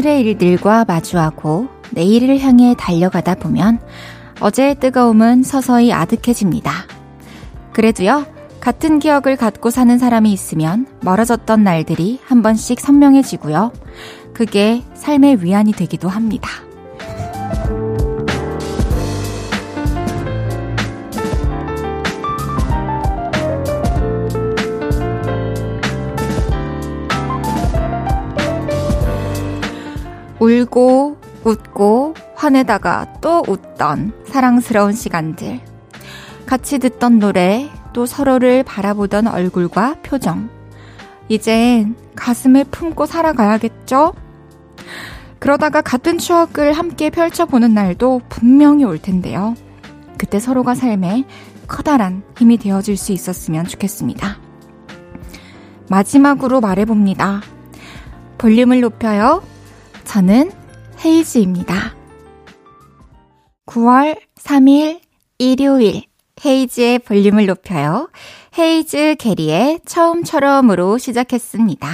오늘의 일들과 마주하고 내일을 향해 달려가다 보면 어제의 뜨거움은 서서히 아득해집니다. 그래도요, 같은 기억을 갖고 사는 사람이 있으면 멀어졌던 날들이 한 번씩 선명해지고요. 그게 삶의 위안이 되기도 합니다. 울고 웃고 화내다가 또 웃던 사랑스러운 시간들. 같이 듣던 노래, 또 서로를 바라보던 얼굴과 표정. 이젠 가슴에 품고 살아가야겠죠? 그러다가 같은 추억을 함께 펼쳐보는 날도 분명히 올 텐데요. 그때 서로가 삶에 커다란 힘이 되어줄 수 있었으면 좋겠습니다. 마지막으로 말해봅니다. 볼륨을 높여요. 저는 헤이즈입니다. 9월 3일 일요일 헤이즈의 볼륨을 높여요. 헤이즈 게리의 처음처럼으로 시작했습니다.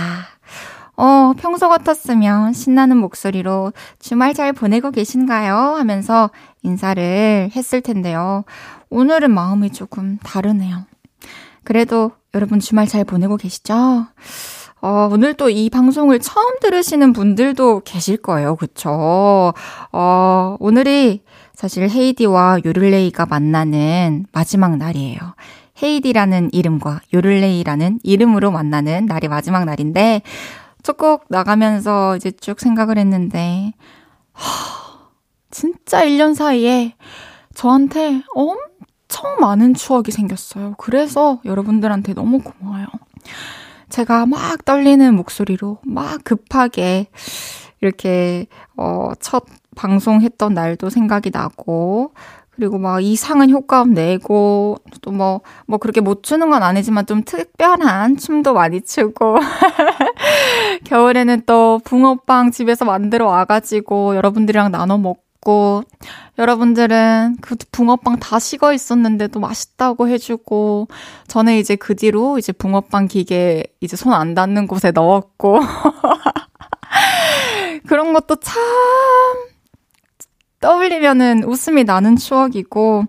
어, 평소 같았으면 신나는 목소리로 주말 잘 보내고 계신가요? 하면서 인사를 했을 텐데요. 오늘은 마음이 조금 다르네요. 그래도 여러분 주말 잘 보내고 계시죠? 어, 오늘 또 이 방송을 처음 들으시는 분들도 계실 거예요. 그쵸? 어, 오늘이 사실 헤이디와 요를레이가 만나는 마지막 날이에요. 헤이디라는 이름과 요를레이라는 이름으로 만나는 날이 마지막 날인데, 저꼭 나가면서 이제 쭉 생각을 했는데, 하, 진짜 1년 사이에 저한테 엄청 많은 추억이 생겼어요. 그래서 여러분들한테 너무 고마워요. 제가 막 떨리는 목소리로 막 급하게 이렇게 어, 첫 방송했던 날도 생각이 나고 그리고 막 이상한 효과음 내고 또 뭐뭐 뭐 그렇게 못 추는 건 아니지만 좀 특별한 춤도 많이 추고. 겨울에는 또 붕어빵 집에서 만들어 와가지고 여러분들이랑 나눠 먹고 먹고 여러분들은 그 붕어빵 다 식어 있었는데도 맛있다고 해주고 저는 이제 그 뒤로 이제 붕어빵 기계 이제 손 안 닿는 곳에 넣었고 그런 것도 참 떠올리면은 웃음이 나는 추억이고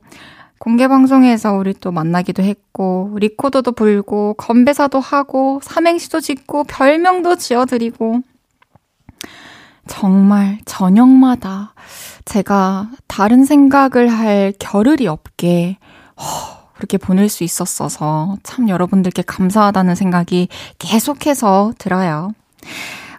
공개 방송에서 우리 또 만나기도 했고 리코더도 불고 건배사도 하고 삼행시도 짓고 별명도 지어드리고 정말 저녁마다 제가 다른 생각을 할 겨를이 없게 허, 그렇게 보낼 수 있었어서 참 여러분들께 감사하다는 생각이 계속해서 들어요.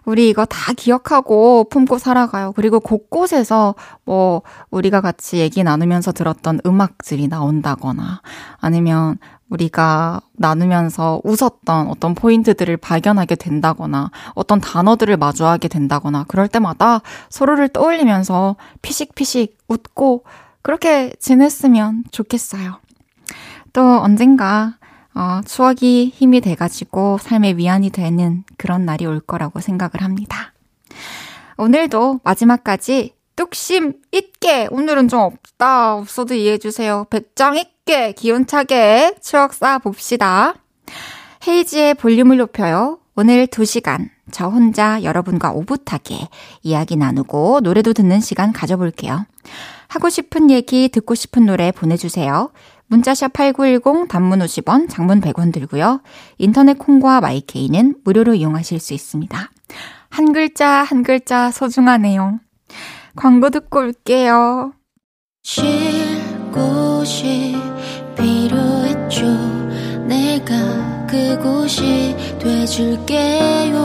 우리 이거 다 기억하고 품고 살아가요. 그리고 곳곳에서 뭐 우리가 같이 얘기 나누면서 들었던 음악들이 나온다거나 아니면 우리가 나누면서 웃었던 어떤 포인트들을 발견하게 된다거나 어떤 단어들을 마주하게 된다거나 그럴 때마다 서로를 떠올리면서 피식피식 웃고 그렇게 지냈으면 좋겠어요. 또 언젠가 어, 추억이 힘이 돼가지고 삶의 위안이 되는 그런 날이 올 거라고 생각을 합니다. 오늘도 마지막까지 뚝심 있게 오늘은 좀 없다 없어도 이해해주세요. 배짱 있게 기운차게 추억 쌓아 봅시다. 헤이지의 볼륨을 높여요. 오늘 2시간 저 혼자 여러분과 오붓하게 이야기 나누고 노래도 듣는 시간 가져볼게요. 하고 싶은 얘기, 듣고 싶은 노래 보내주세요. 문자샵 8910 단문 50원, 장문 100원 들고요. 인터넷 콩과 마이케이는 무료로 이용하실 수 있습니다. 한 글자 한 글자 소중하네요. 광고 듣고 올게요. 쉴 곳이 필요했죠 내가 그곳이 돼줄게요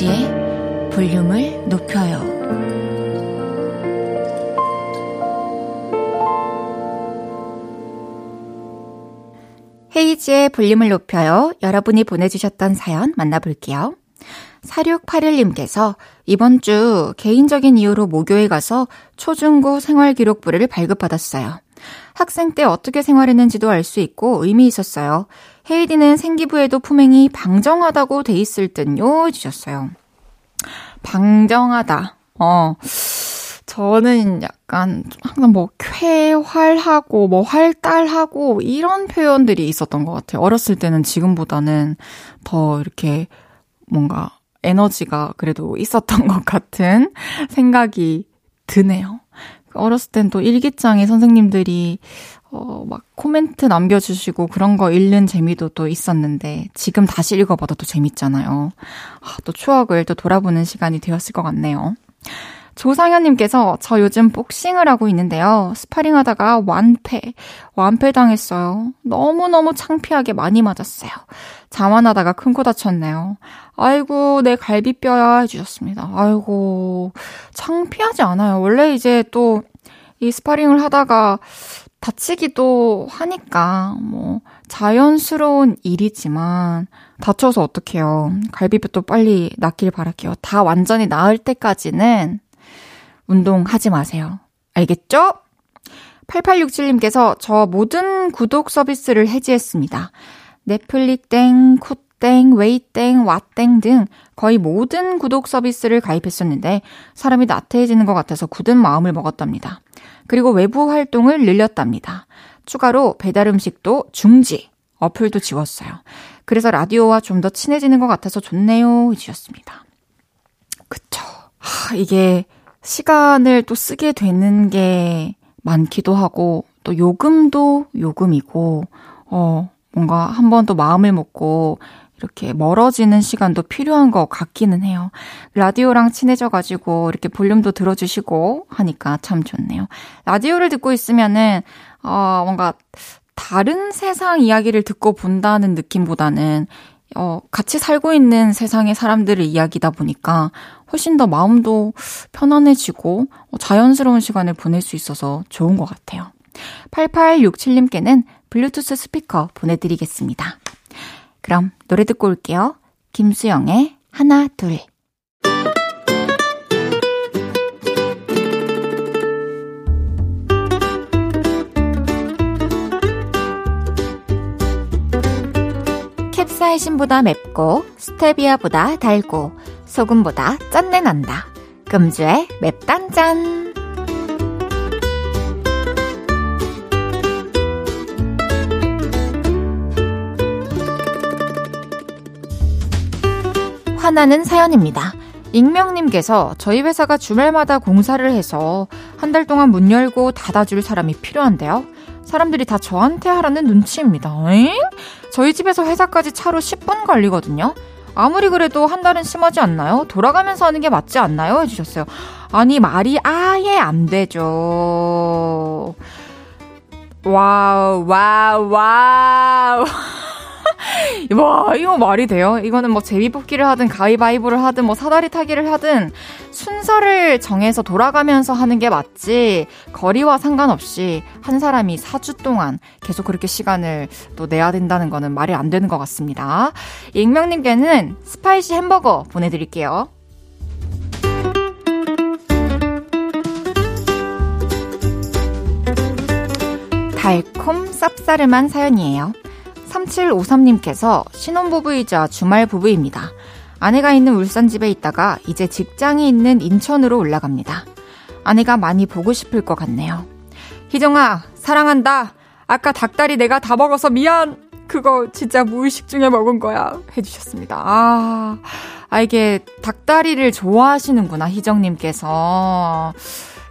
헤이지의 볼륨을 높여요 헤이지의 볼륨을 높여요. 여러분이 보내주셨던 사연 만나볼게요. 4681님께서 이번 주 개인적인 이유로 모교에 가서 초중고 생활기록부를 발급받았어요. 학생 때 어떻게 생활했는지도 알 수 있고 의미 있었어요. 헤이디는 생기부에도 품행이 방정하다고 돼 있을 듯요. 주셨어요. 방정하다. 어. 저는 약간 항상 뭐 쾌활하고 뭐 활달하고 이런 표현들이 있었던 것 같아요. 어렸을 때는 지금보다는 더 이렇게 뭔가 에너지가 그래도 있었던 것 같은 생각이 드네요. 어렸을 땐 또 일기장에 선생님들이 어, 막 코멘트 남겨주시고 그런 거 읽는 재미도 또 있었는데 지금 다시 읽어봐도 또 재밌잖아요. 아, 또 추억을 또 돌아보는 시간이 되었을 것 같네요. 조상현님께서 저 요즘 복싱을 하고 있는데요. 스파링 하다가 완패, 완패 당했어요. 너무너무 창피하게 많이 맞았어요. 자만하다가 큰 코 다쳤네요. 아이고, 내 갈비뼈야 해주셨습니다. 아이고, 창피하지 않아요. 원래 이제 또 이 스파링을 하다가 다치기도 하니까 뭐 자연스러운 일이지만 다쳐서 어떡해요. 갈비뼈도 빨리 낫길 바랄게요. 다 완전히 나을 때까지는 운동하지 마세요. 알겠죠? 8867님께서 저 모든 구독 서비스를 해지했습니다. 넷플릭 땡, 쿠땡, 웨이땡, 왓땡 등 거의 모든 구독 서비스를 가입했었는데 사람이 나태해지는 것 같아서 굳은 마음을 먹었답니다. 그리고 외부 활동을 늘렸답니다. 추가로 배달 음식도 중지, 어플도 지웠어요. 그래서 라디오와 좀 더 친해지는 것 같아서 좋네요. 해주셨습니다. 그쵸. 하, 이게 시간을 또 쓰게 되는 게 많기도 하고, 또 요금도 요금이고, 어, 뭔가 한 번 더 마음을 먹고, 이렇게 멀어지는 시간도 필요한 것 같기는 해요. 라디오랑 친해져가지고 이렇게 볼륨도 들어주시고 하니까 참 좋네요. 라디오를 듣고 있으면은, 어, 뭔가 다른 세상 이야기를 듣고 본다는 느낌보다는 어, 같이 살고 있는 세상의 사람들의 이야기다 보니까 훨씬 더 마음도 편안해지고 어, 자연스러운 시간을 보낼 수 있어서 좋은 것 같아요. 8867님께는 블루투스 스피커 보내드리겠습니다. 그럼 노래 듣고 올게요. 김수영의 하나, 둘. 캡사이신보다 맵고 스테비아보다 달고 소금보다 짠내 난다. 금주의 맵단짠. 화나는 사연입니다. 익명님께서 저희 회사가 주말마다 공사를 해서 한 달 동안 문 열고 닫아줄 사람이 필요한데요. 사람들이 다 저한테 하라는 눈치입니다. 엥? 저희 집에서 회사까지 차로 10분 걸리거든요. 아무리 그래도 한 달은 심하지 않나요? 돌아가면서 하는 게 맞지 않나요? 해주셨어요. 아니, 말이 아예 안 되죠. 와우, 와우, 와우. 와, 이거 말이 돼요? 이거는 뭐 제비뽑기를 하든 가위바위보를 하든 뭐 사다리 타기를 하든 순서를 정해서 돌아가면서 하는 게 맞지 거리와 상관없이 한 사람이 4주 동안 계속 그렇게 시간을 또 내야 된다는 거는 말이 안 되는 것 같습니다. 익명님께는 spicy 햄버거 보내드릴게요. 달콤 쌉싸름한 사연이에요. 3753님께서 신혼부부이자 주말 부부입니다. 아내가 있는 울산 집에 있다가 이제 직장이 있는 인천으로 올라갑니다. 아내가 많이 보고 싶을 것 같네요. 희정아, 사랑한다. 아까 닭다리 내가 다 먹어서 미안. 그거 진짜 무의식 중에 먹은 거야. 해주셨습니다. 아, 아, 이게 닭다리를 좋아하시는구나, 희정님께서.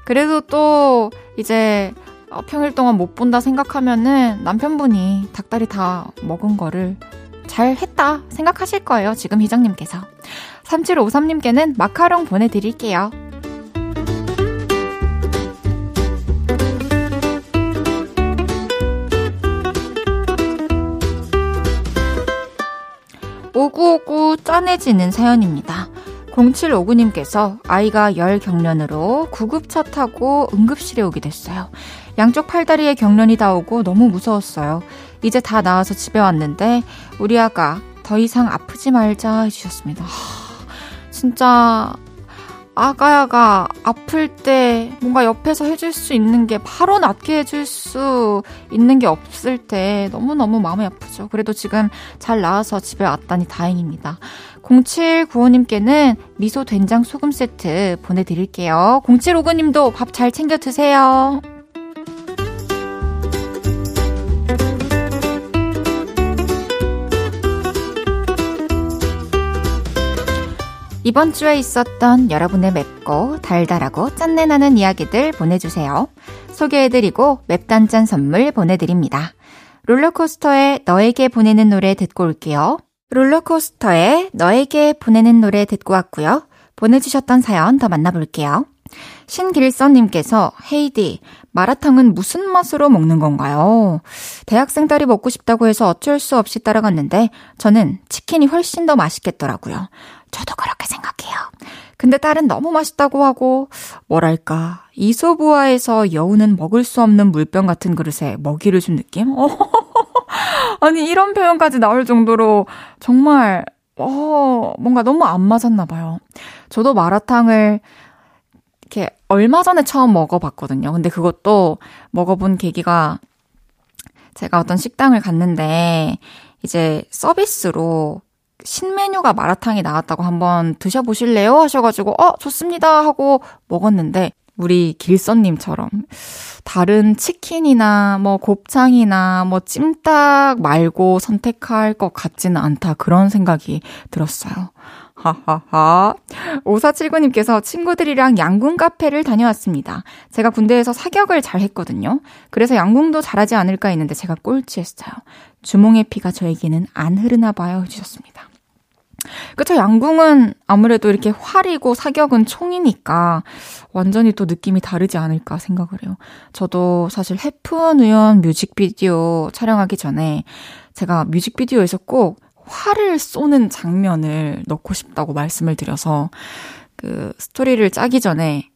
그래도 또 이제 어, 평일 동안 못 본다 생각하면은 남편분이 닭다리 다 먹은 거를 잘 했다 생각하실 거예요. 지금 희정님께서. 3753님께는 마카롱 보내드릴게요. 오구오구 짠해지는 사연입니다. 0759님께서 아이가 열 경련으로 구급차 타고 응급실에 오게 됐어요. 양쪽 팔다리에 경련이 다 오고 너무 무서웠어요. 이제 다 나와서 집에 왔는데 우리 아가 더 이상 아프지 말자 해주셨습니다. 하, 진짜 아가야가 아플 때 뭔가 옆에서 해줄 수 있는 게 바로 낫게 해줄 수 있는 게 없을 때 너무너무 마음이 아프죠. 그래도 지금 잘 나와서 집에 왔다니 다행입니다. 0795님께는 미소 된장 소금 세트 보내드릴게요. 0759님도 밥 잘 챙겨 드세요. 이번 주에 있었던 여러분의 맵고 달달하고 짠내나는 이야기들 보내주세요. 소개해드리고 맵단짠 선물 보내드립니다. 롤러코스터에 너에게 보내는 노래 듣고 올게요. 롤러코스터에 너에게 보내는 노래 듣고 왔고요. 보내주셨던 사연 더 만나볼게요. 신길선님께서 헤이디 마라탕은 무슨 맛으로 먹는 건가요? 대학생 딸이 먹고 싶다고 해서 어쩔 수 없이 따라갔는데 저는 치킨이 훨씬 더 맛있겠더라고요. 저도 그렇게 생각해요. 근데 딸은 너무 맛있다고 하고, 뭐랄까, 이소부화에서 여우는 먹을 수 없는 물병 같은 그릇에 먹이를 준 느낌? 아니, 이런 표현까지 나올 정도로 정말, 어, 뭔가 너무 안 맞았나 봐요. 저도 마라탕을 이렇게 얼마 전에 처음 먹어봤거든요. 근데 그것도 먹어본 계기가 제가 어떤 식당을 갔는데 이제 서비스로 신메뉴가 마라탕이 나왔다고 한번 드셔보실래요? 하셔가지고, 어, 좋습니다. 하고 먹었는데, 우리 길선님처럼 다른 치킨이나 뭐 곱창이나 뭐 찜닭 말고 선택할 것 같지는 않다. 그런 생각이 들었어요. 하하하. 5479님께서 친구들이랑 양궁 카페를 다녀왔습니다. 제가 군대에서 사격을 잘 했거든요. 그래서 양궁도 잘하지 않을까 했는데 제가 꼴찌했어요. 주몽의 피가 저에게는 안 흐르나 봐요. 해주셨습니다. 그쵸, 양궁은 아무래도 이렇게 활이고 사격은 총이니까 완전히 또 느낌이 다르지 않을까 생각을 해요. 저도 사실 해프원 의원 뮤직비디오 촬영하기 전에 제가 뮤직비디오에서 꼭 활을 쏘는 장면을 넣고 싶다고 말씀을 드려서 그 스토리를 짜기 전에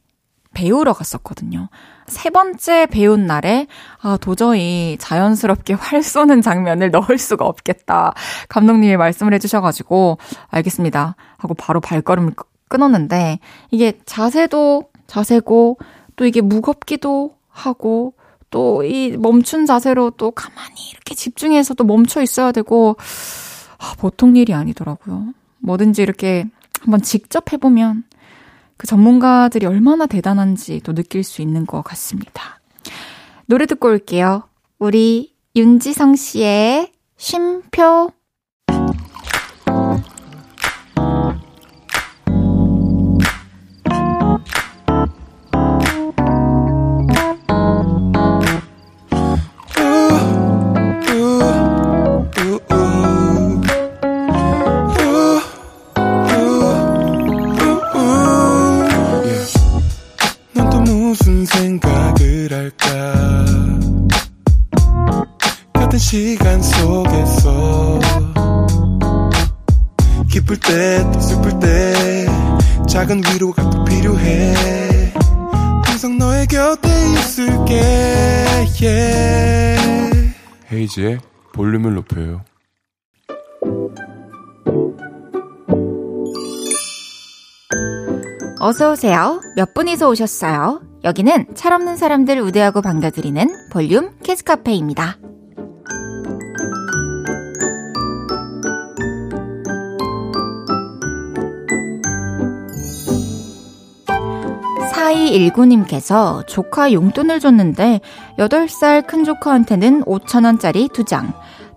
배우러 갔었거든요. 세 번째 배운 날에 아 도저히 자연스럽게 활 쏘는 장면을 넣을 수가 없겠다. 감독님이 말씀을 해주셔가지고 알겠습니다 하고 바로 발걸음을 끊었는데 이게 자세도 자세고 또 이게 무겁기도 하고 또 이 멈춘 자세로 또 가만히 이렇게 집중해서 또 멈춰 있어야 되고 아, 보통 일이 아니더라고요. 뭐든지 이렇게 한번 직접 해보면 그 전문가들이 얼마나 대단한지 또 느낄 수 있는 것 같습니다. 노래 듣고 올게요. 우리 윤지성 씨의 쉼표 헤이지의 볼륨을 높여요. 어서 오세요. 몇 분이서 오셨어요? 여기는 철없는 사람들 우대하고 반겨드리는 볼륨 캐스카페입니다. 4219님께서 조카 용돈을 줬는데 8살 큰 조카한테는 5천원짜리 2장,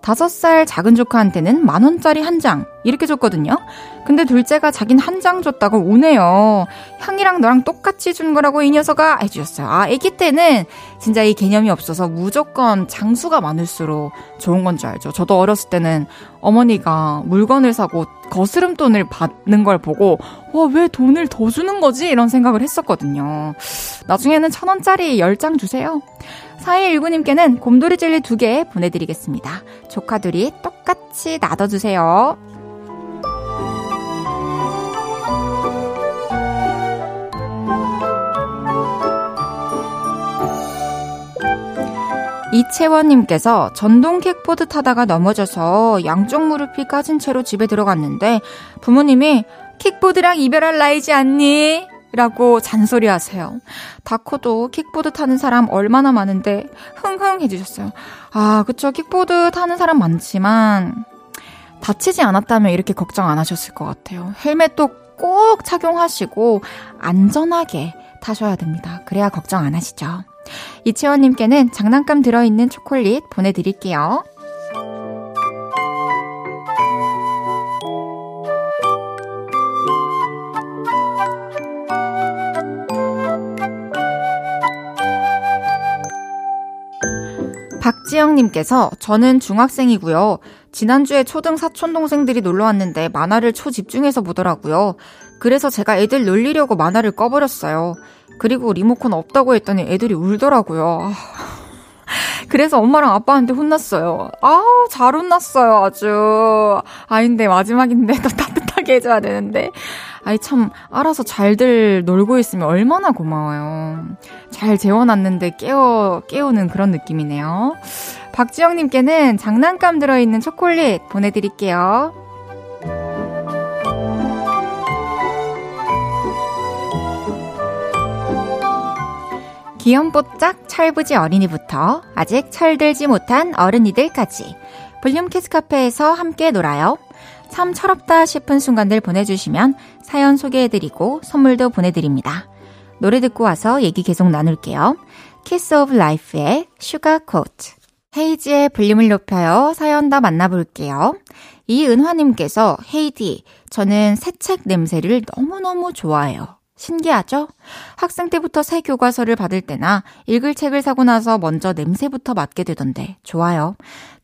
5살 작은 조카한테는 만 원짜리 1장, 이렇게 줬거든요. 근데 둘째가 자긴 한 장 줬다고 우네요. 향이랑 너랑 똑같이 준 거라고 이 녀석아 해주셨어요. 아, 애기 때는 진짜 이 개념이 없어서 무조건 장수가 많을수록 좋은 건 줄 알죠. 저도 어렸을 때는 어머니가 물건을 사고 거스름 돈을 받는 걸 보고 와, 왜 돈을 더 주는 거지? 이런 생각을 했었거든요. 나중에는 천 원짜리 10장 주세요. 4219님께는 곰돌이 젤리 2개 보내드리겠습니다. 조카들이 똑같이 놔둬주세요. 이채원님께서 전동 킥보드 타다가 넘어져서 양쪽 무릎이 까진 채로 집에 들어갔는데 부모님이 킥보드랑 이별할 나이지 않니? 라고 잔소리 하세요. 다코도 킥보드 타는 사람 얼마나 많은데 흥흥 해주셨어요. 아, 그쵸. 킥보드 타는 사람 많지만 다치지 않았다면 이렇게 걱정 안 하셨을 것 같아요. 헬멧도 꼭 착용하시고 안전하게 타셔야 됩니다. 그래야 걱정 안 하시죠. 이채원님께는 장난감 들어있는 초콜릿 보내드릴게요. 박지영님께서 저는 중학생이고요. 지난주에 초등 사촌 동생들이 놀러 왔는데 만화를 초집중해서 보더라고요. 그래서 제가 애들 놀리려고 만화를 꺼버렸어요. 그리고 리모컨 없다고 했더니 애들이 울더라고요. 그래서 엄마랑 아빠한테 혼났어요. 아우, 잘 혼났어요, 아주. 아닌데, 마지막인데, 더 따뜻 하게 해줘야 되는데. 아이, 참, 알아서 잘들 놀고 있으면 얼마나 고마워요. 잘 재워놨는데 깨워, 깨우는 그런 느낌이네요. 박지영님께는 장난감 들어있는 초콜릿 보내드릴게요. 귀염뽀짝 철부지 어린이부터 아직 철들지 못한 어른이들까지 볼륨 키스 카페에서 함께 놀아요. 참 철없다 싶은 순간들 보내주시면 사연 소개해드리고 선물도 보내드립니다. 노래 듣고 와서 얘기 계속 나눌게요. KISS OF LIFE의 Sugarcoat 헤이즈의 볼륨을 높여요. 사연 다 만나볼게요. 이은화님께서 헤이디, 저는 새책 냄새를 너무너무 좋아해요. 신기하죠? 학생 때부터 새 교과서를 받을 때나 읽을 책을 사고 나서 먼저 냄새부터 맡게 되던데 좋아요.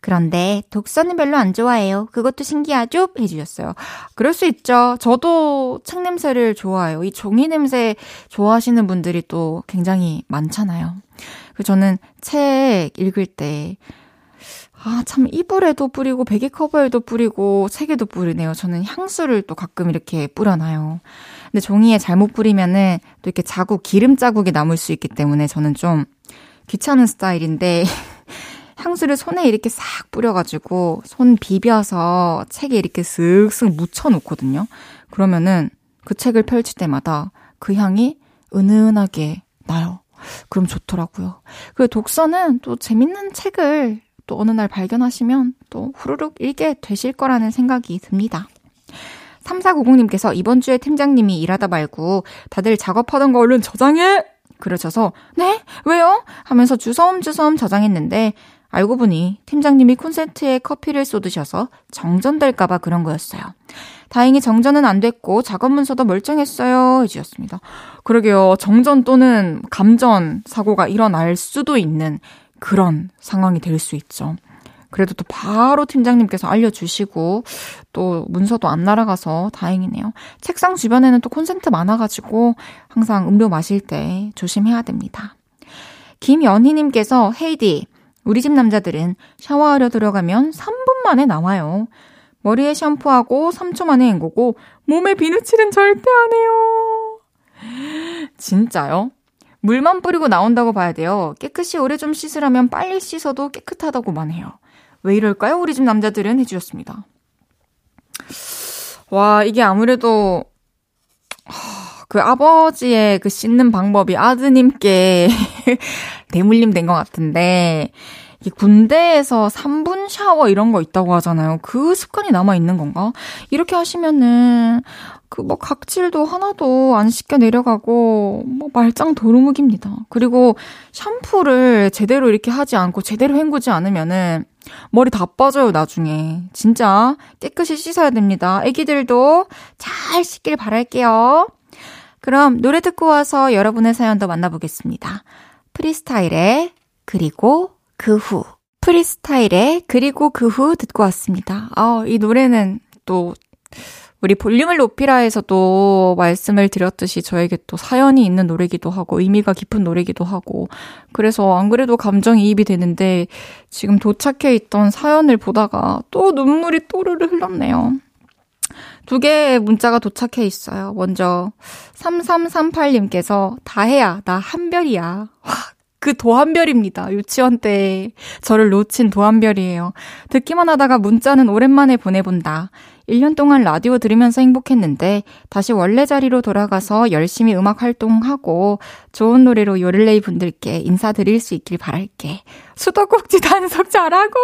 그런데 독서는 별로 안 좋아해요. 그것도 신기하죠? 해주셨어요. 그럴 수 있죠. 저도 책 냄새를 좋아해요. 이 종이 냄새 좋아하시는 분들이 또 굉장히 많잖아요. 그 저는 책 읽을 때 아, 참, 이불에도 뿌리고, 베개 커버에도 뿌리고, 책에도 뿌리네요. 저는 향수를 또 가끔 이렇게 뿌려놔요. 근데 종이에 잘못 뿌리면은 또 이렇게 자국, 기름 자국이 남을 수 있기 때문에 저는 좀 귀찮은 스타일인데 향수를 손에 이렇게 싹 뿌려가지고 손 비벼서 책에 이렇게 슥슥 묻혀놓거든요. 그러면은 그 책을 펼칠 때마다 그 향이 은은하게 나요. 그럼 좋더라고요. 그리고 독서는 또 재밌는 책을 또 어느 날 발견하시면 또 후루룩 읽게 되실 거라는 생각이 듭니다. 3490님께서 이번 주에 팀장님이 일하다 말고 다들 작업하던 거 얼른 저장해! 그러셔서, 네? 왜요? 하면서 주섬주섬 저장했는데, 알고 보니 팀장님이 콘센트에 커피를 쏟으셔서 정전될까봐 그런 거였어요. 다행히 정전은 안 됐고 작업 문서도 멀쩡했어요. 해주셨습니다. 그러게요. 정전 또는 감전 사고가 일어날 수도 있는 그런 상황이 될 수 있죠. 그래도 또 바로 팀장님께서 알려주시고 또 문서도 안 날아가서 다행이네요. 책상 주변에는 또 콘센트 많아가지고 항상 음료 마실 때 조심해야 됩니다. 김연희님께서 헤이디, 우리 집 남자들은 샤워하려 들어가면 3분 만에 나와요. 머리에 샴푸하고 3초 만에 헹구고 몸에 비누칠은 절대 안 해요. 진짜요? 물만 뿌리고 나온다고 봐야 돼요. 깨끗이 오래 좀 씻으려면 빨리 씻어도 깨끗하다고만 해요. 왜 이럴까요? 우리 집 남자들은 해주셨습니다. 와, 이게 아무래도, 그 아버지의 그 씻는 방법이 아드님께 대물림 된 것 같은데, 이 군대에서 3분 샤워 이런 거 있다고 하잖아요. 그 습관이 남아 있는 건가? 이렇게 하시면은 그 뭐 각질도 하나도 안 씻겨 내려가고 뭐 말짱 도루묵입니다. 그리고 샴푸를 제대로 이렇게 하지 않고 제대로 헹구지 않으면은 머리 다 빠져요, 나중에. 진짜 깨끗이 씻어야 됩니다. 애기들도 잘 씻길 바랄게요. 그럼 노래 듣고 와서 여러분의 사연도 만나보겠습니다. 프리스타일의 그리고 그 후. 프리스타일의 그리고 그 후 듣고 왔습니다. 아, 이 노래는 또 우리 볼륨을 높이라에서도 말씀을 드렸듯이 저에게 또 사연이 있는 노래기도 하고 의미가 깊은 노래기도 하고 그래서 안 그래도 감정이입이 되는데 지금 도착해 있던 사연을 보다가 또 눈물이 또르르 흘렀네요. 두 개의 문자가 도착해 있어요. 먼저 3338님께서 다해야 나 한별이야. 와그 도한별입니다. 유치원 때 저를 놓친 도한별이에요. 듣기만 하다가 문자는 오랜만에 보내본다. 1년 동안 라디오 들으면서 행복했는데 다시 원래 자리로 돌아가서 열심히 음악 활동하고 좋은 노래로 요를레이 분들께 인사드릴 수 있길 바랄게. 수도꼭지 단속 잘하고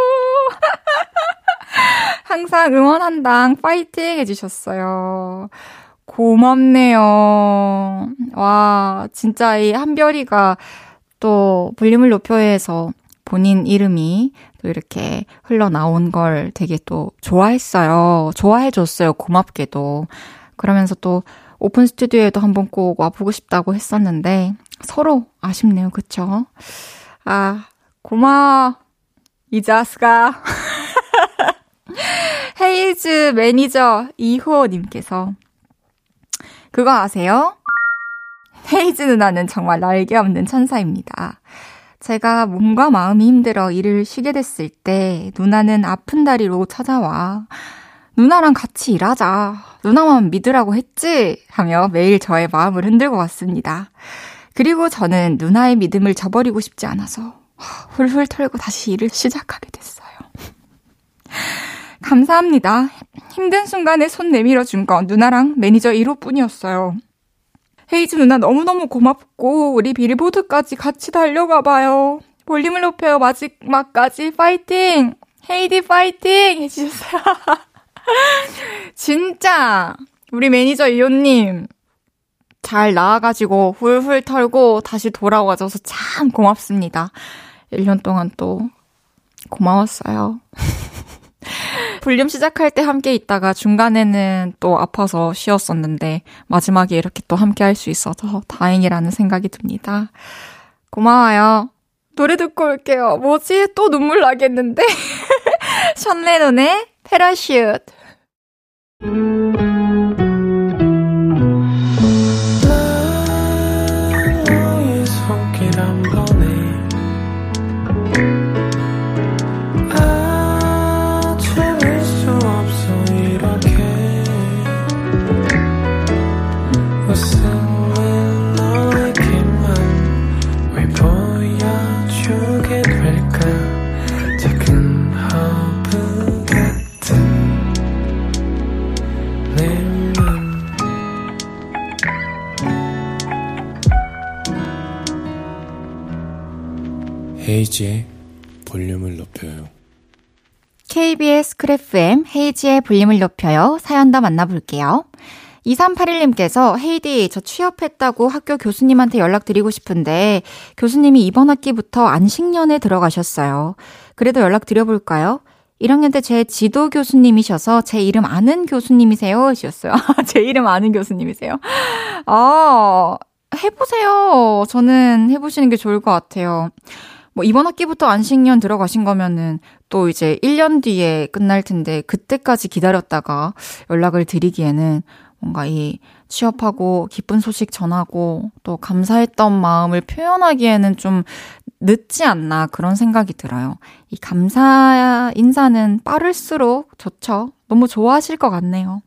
항상 응원한당 파이팅 해주셨어요. 고맙네요. 와, 진짜 이 한별이가 또 볼륨을 높여해서 본인 이름이 또 이렇게 흘러나온 걸 되게 또 좋아했어요. 좋아해줬어요. 고맙게도. 그러면서 또 오픈 스튜디오에도 한번 꼭 와보고 싶다고 했었는데 서로 아쉽네요. 그쵸? 아, 고마워. 이 자스가. 헤이즈 매니저 이호님께서 그거 아세요? 헤이즈 누나는 정말 날개 없는 천사입니다. 제가 몸과 마음이 힘들어 일을 쉬게 됐을 때 누나는 아픈 다리로 찾아와. 누나랑 같이 일하자. 누나만 믿으라고 했지? 하며 매일 저의 마음을 흔들고 왔습니다. 그리고 저는 누나의 믿음을 저버리고 싶지 않아서 훌훌 털고 다시 일을 시작하게 됐어요. 감사합니다. 힘든 순간에 손 내밀어 준 건 누나랑 매니저 1호뿐이었어요. 헤이즈 누나 너무너무 고맙고 우리 빌보드까지 같이 달려가 봐요. 볼륨을 높여요. 마지막까지 파이팅! 헤이디 파이팅! 해주셨어요. 진짜 우리 매니저 이호님 잘 나와가지고 훌훌 털고 다시 돌아와줘서 참 고맙습니다. 1년 동안 또 고마웠어요. 볼륨 시작할 때 함께 있다가 중간에는 또 아파서 쉬었었는데 마지막에 이렇게 또 함께 할 수 있어서 다행이라는 생각이 듭니다. 고마워요. 노래 듣고 올게요. 뭐지? 또 눈물 나겠는데? 션 레논의 패러슈트. 헤이지의 볼륨을 높여요. KBS 크래프엠 헤이지의 볼륨을 높여요. 사연 더 만나볼게요. 2381님께서 헤이디 저 취업했다고 학교 교수님한테 연락드리고 싶은데 교수님이 이번 학기부터 안식년에 들어가셨어요. 그래도 연락드려볼까요? 1학년 때 제 지도 교수님이셔서 제 이름 아는 교수님이세요? 하셨어요. 제 이름 아는 교수님이세요? 아, 해보세요. 저는 해보시는 게 좋을 것 같아요. 뭐 이번 학기부터 안식년 들어가신 거면은 또 이제 1년 뒤에 끝날 텐데 그때까지 기다렸다가 연락을 드리기에는 뭔가 이 취업하고 기쁜 소식 전하고 또 감사했던 마음을 표현하기에는 좀 늦지 않나 그런 생각이 들어요. 이 감사 인사는 빠를수록 좋죠. 너무 좋아하실 것 같네요.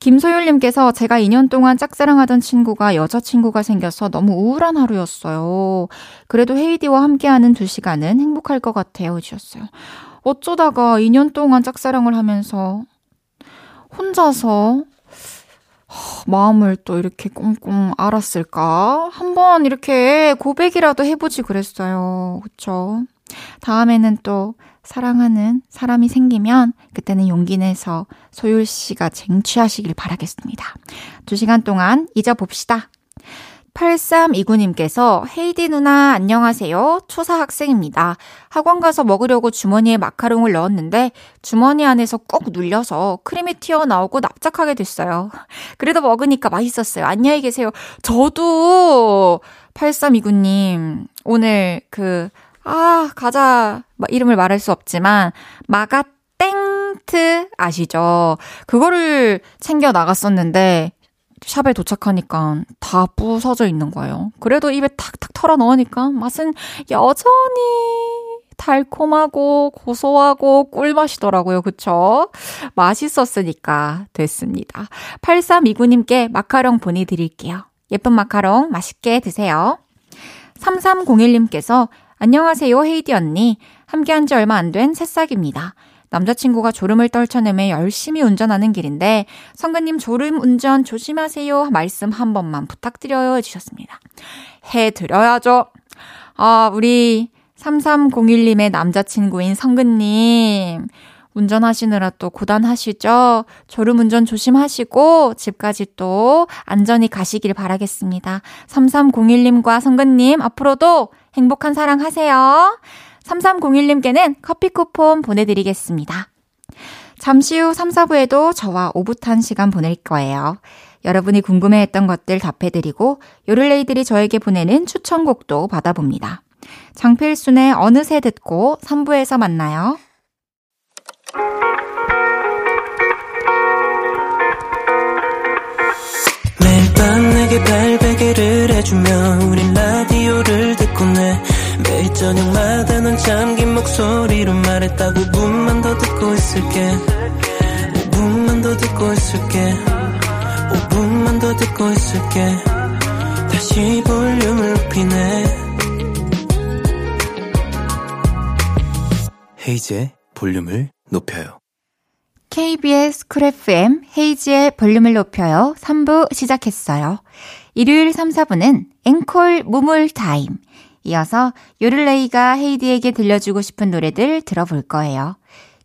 김소율님께서 제가 2년 동안 짝사랑하던 친구가 여자친구가 생겨서 너무 우울한 하루였어요. 그래도 헤이디와 함께하는 두 시간은 행복할 것 같아요. 해주셨어요. 어쩌다가 2년 동안 짝사랑을 하면서 혼자서 마음을 또 이렇게 꽁꽁 알았을까? 한번 이렇게 고백이라도 해보지 그랬어요. 그쵸? 다음에는 또 사랑하는 사람이 생기면 그때는 용기 내서 소율 씨가 쟁취하시길 바라겠습니다. 두 시간 동안 잊어봅시다. 8329님께서 헤이디 누나 안녕하세요. 초사 학생입니다. 학원 가서 먹으려고 주머니에 마카롱을 넣었는데 주머니 안에서 꾹 눌려서 크림이 튀어나오고 납작하게 됐어요. 그래도 먹으니까 맛있었어요. 안녕히 계세요. 저도 8329님 오늘 그 아, 과자 이름을 말할 수 없지만 마가 땡트 아시죠? 그거를 챙겨 나갔었는데 샵에 도착하니까 다 부서져 있는 거예요. 그래도 입에 탁탁 털어 넣으니까 맛은 여전히 달콤하고 고소하고 꿀맛이더라고요. 그쵸? 맛있었으니까 됐습니다. 8329님께 마카롱 보내드릴게요. 예쁜 마카롱 맛있게 드세요. 3301님께서 안녕하세요, 헤이디 언니. 함께한 지 얼마 안 된 새싹입니다. 남자친구가 졸음을 떨쳐내며 열심히 운전하는 길인데 성근님 졸음 운전 조심하세요 말씀 한 번만 부탁드려요 해주셨습니다. 해드려야죠. 아 우리 3301님의 남자친구인 성근님 운전하시느라 또 고단하시죠? 졸음운전 조심하시고 집까지 또 안전히 가시길 바라겠습니다. 3301님과 성근님 앞으로도 행복한 사랑 하세요. 3301님께는 커피 쿠폰 보내드리겠습니다. 잠시 후 3, 4부에도 저와 오붓한 시간 보낼 거예요. 여러분이 궁금해했던 것들 답해드리고 요를레이들이 저에게 보내는 추천곡도 받아봅니다. 장필순의 어느새 듣고 3부에서 만나요. 매일 밤 내게 발베개를 해주며 우린 라디오를 듣고 내 매일 저녁마다 넌 잠긴 목소리로 말했다 5분만 더 듣고 있을게. 5분만 더 듣고 있을게. 5분만 더 듣고 있을게. 다시 볼륨을 높이네. 헤이즈의 볼륨을 높여요. KBS Cool FM 헤이즈의 볼륨을 높여요. 3부 시작했어요. 일요일 3, 4부는 앵콜 무물 타임. 이어서 요를레이가 헤이디에게 들려주고 싶은 노래들 들어볼 거예요.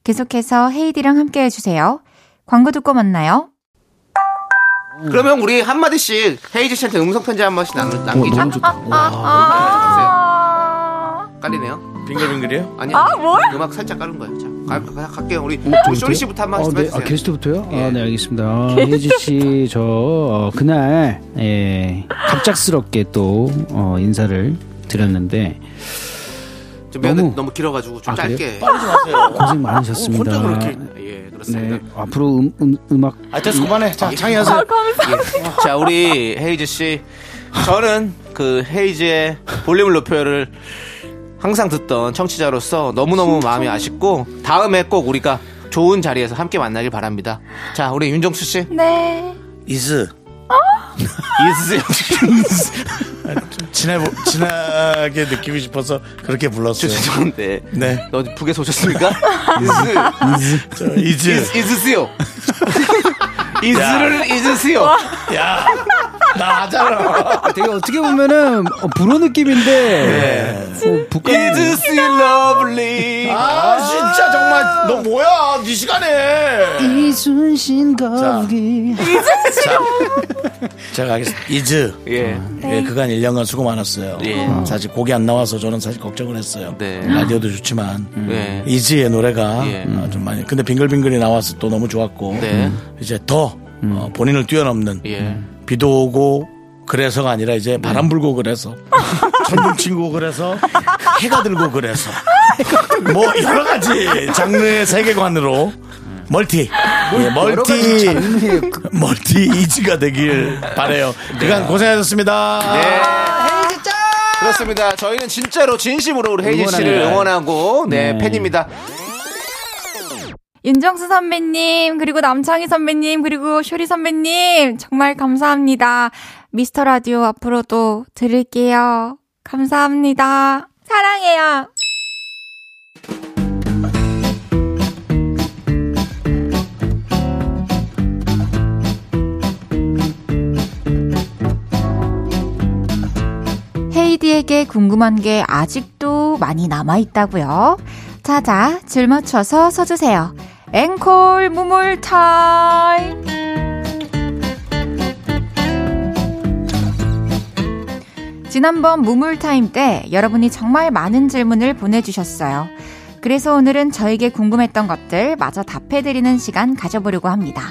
계속해서 헤이디랑 함께 해주세요. 광고 듣고 만나요. 그러면 우리 한마디씩 헤이즈 씨한테 음성편지 한 번씩 남, 남기죠. 너무 좋다. 아, 깔리네요. 빙글빙글이에요? 아니, 아, 뭘? 음악 살짝 깔은 거예요. 자, 가, 가, 갈게요. 우리 쇼리 씨부터 한 말씀 어, 네. 해주세요. 아, 게스트부터요? 예. 아, 네, 알겠습니다. 혜지 씨, 저, 어, 그날, 예, 갑작스럽게 또, 어, 인사를 드렸는데, 좀 미안해, 너무- 너무, 길어가지고 좀 아, 그래요? 짧게. 좀 하세요. 고생 많으셨습니다. 혼자 그렇게. 예, 그렇습니다. 네, 앞으로 음, 음, 음 악. 아, 됐어, 그만해. 자, 창의하세요. 예. 자, 우리 헤이즈 씨. 저는 그 헤이즈의 볼륨을 높여를 항상 듣던 청취자로서 너무너무 마음이 아쉽고 다음에 꼭 우리가 좋은 자리에서 함께 만나길 바랍니다. 자, 우리 윤정수 씨. 네. 이즈. 이수세요. 좀 친해, 친하게 느끼고 싶어서 그렇게 불렀어요. 죄송한데. 네. 너 북에서 오셨습니까? 이즈. 저, 이즈. 이즈, 이즈스요. 이즈를 잊으세요. 야, 나 하잖아. 되게 어떻게 보면은, 어, 불어 느낌인데, 어, 북한. 이즈스 lovely. 아, 진짜 정말. 너 뭐야? 네 시간에. 이순신 거기. 자, 제가 하겠습니다. 이즈. 예. 예, 그간 1년간 수고 많았어요. 예. 어, 사실 곡이 안 나와서 저는 사실 걱정을 했어요. 네. 라디오도 좋지만 네. 이즈의 노래가 예. 어, 좀 많이 근데 빙글빙글이 나와서 또 너무 좋았고 네. 이제 더 어, 본인을 뛰어넘는 예. 비도 오고 그래서가 아니라 이제 바람 불고 그래서 천둥 치고 그래서 해가 들고 그래서 뭐 여러 가지 장르의 세계관으로 multi 예, multi multi 헤이즈가 되길 바래요. 그간 고생하셨습니다. 네. 그렇습니다. 저희는 진짜로 진심으로 우리 헤이즈 씨를. 응원하고 네, 네. 팬입니다. 윤정수 선배님, 그리고 남창희 선배님, 그리고 쇼리 선배님, 정말 감사합니다. 미스터 라디오 앞으로도 들을게요. 감사합니다. 사랑해요. 헤이디에게 궁금한 게 아직도 많이 남아있다고요? 자자, 줄 맞춰서 서주세요. 앵콜 무물 타임! 지난번 무물 타임 때 여러분이 정말 많은 질문을 보내주셨어요. 그래서 오늘은 저에게 궁금했던 것들 마저 답해드리는 시간 가져보려고 합니다.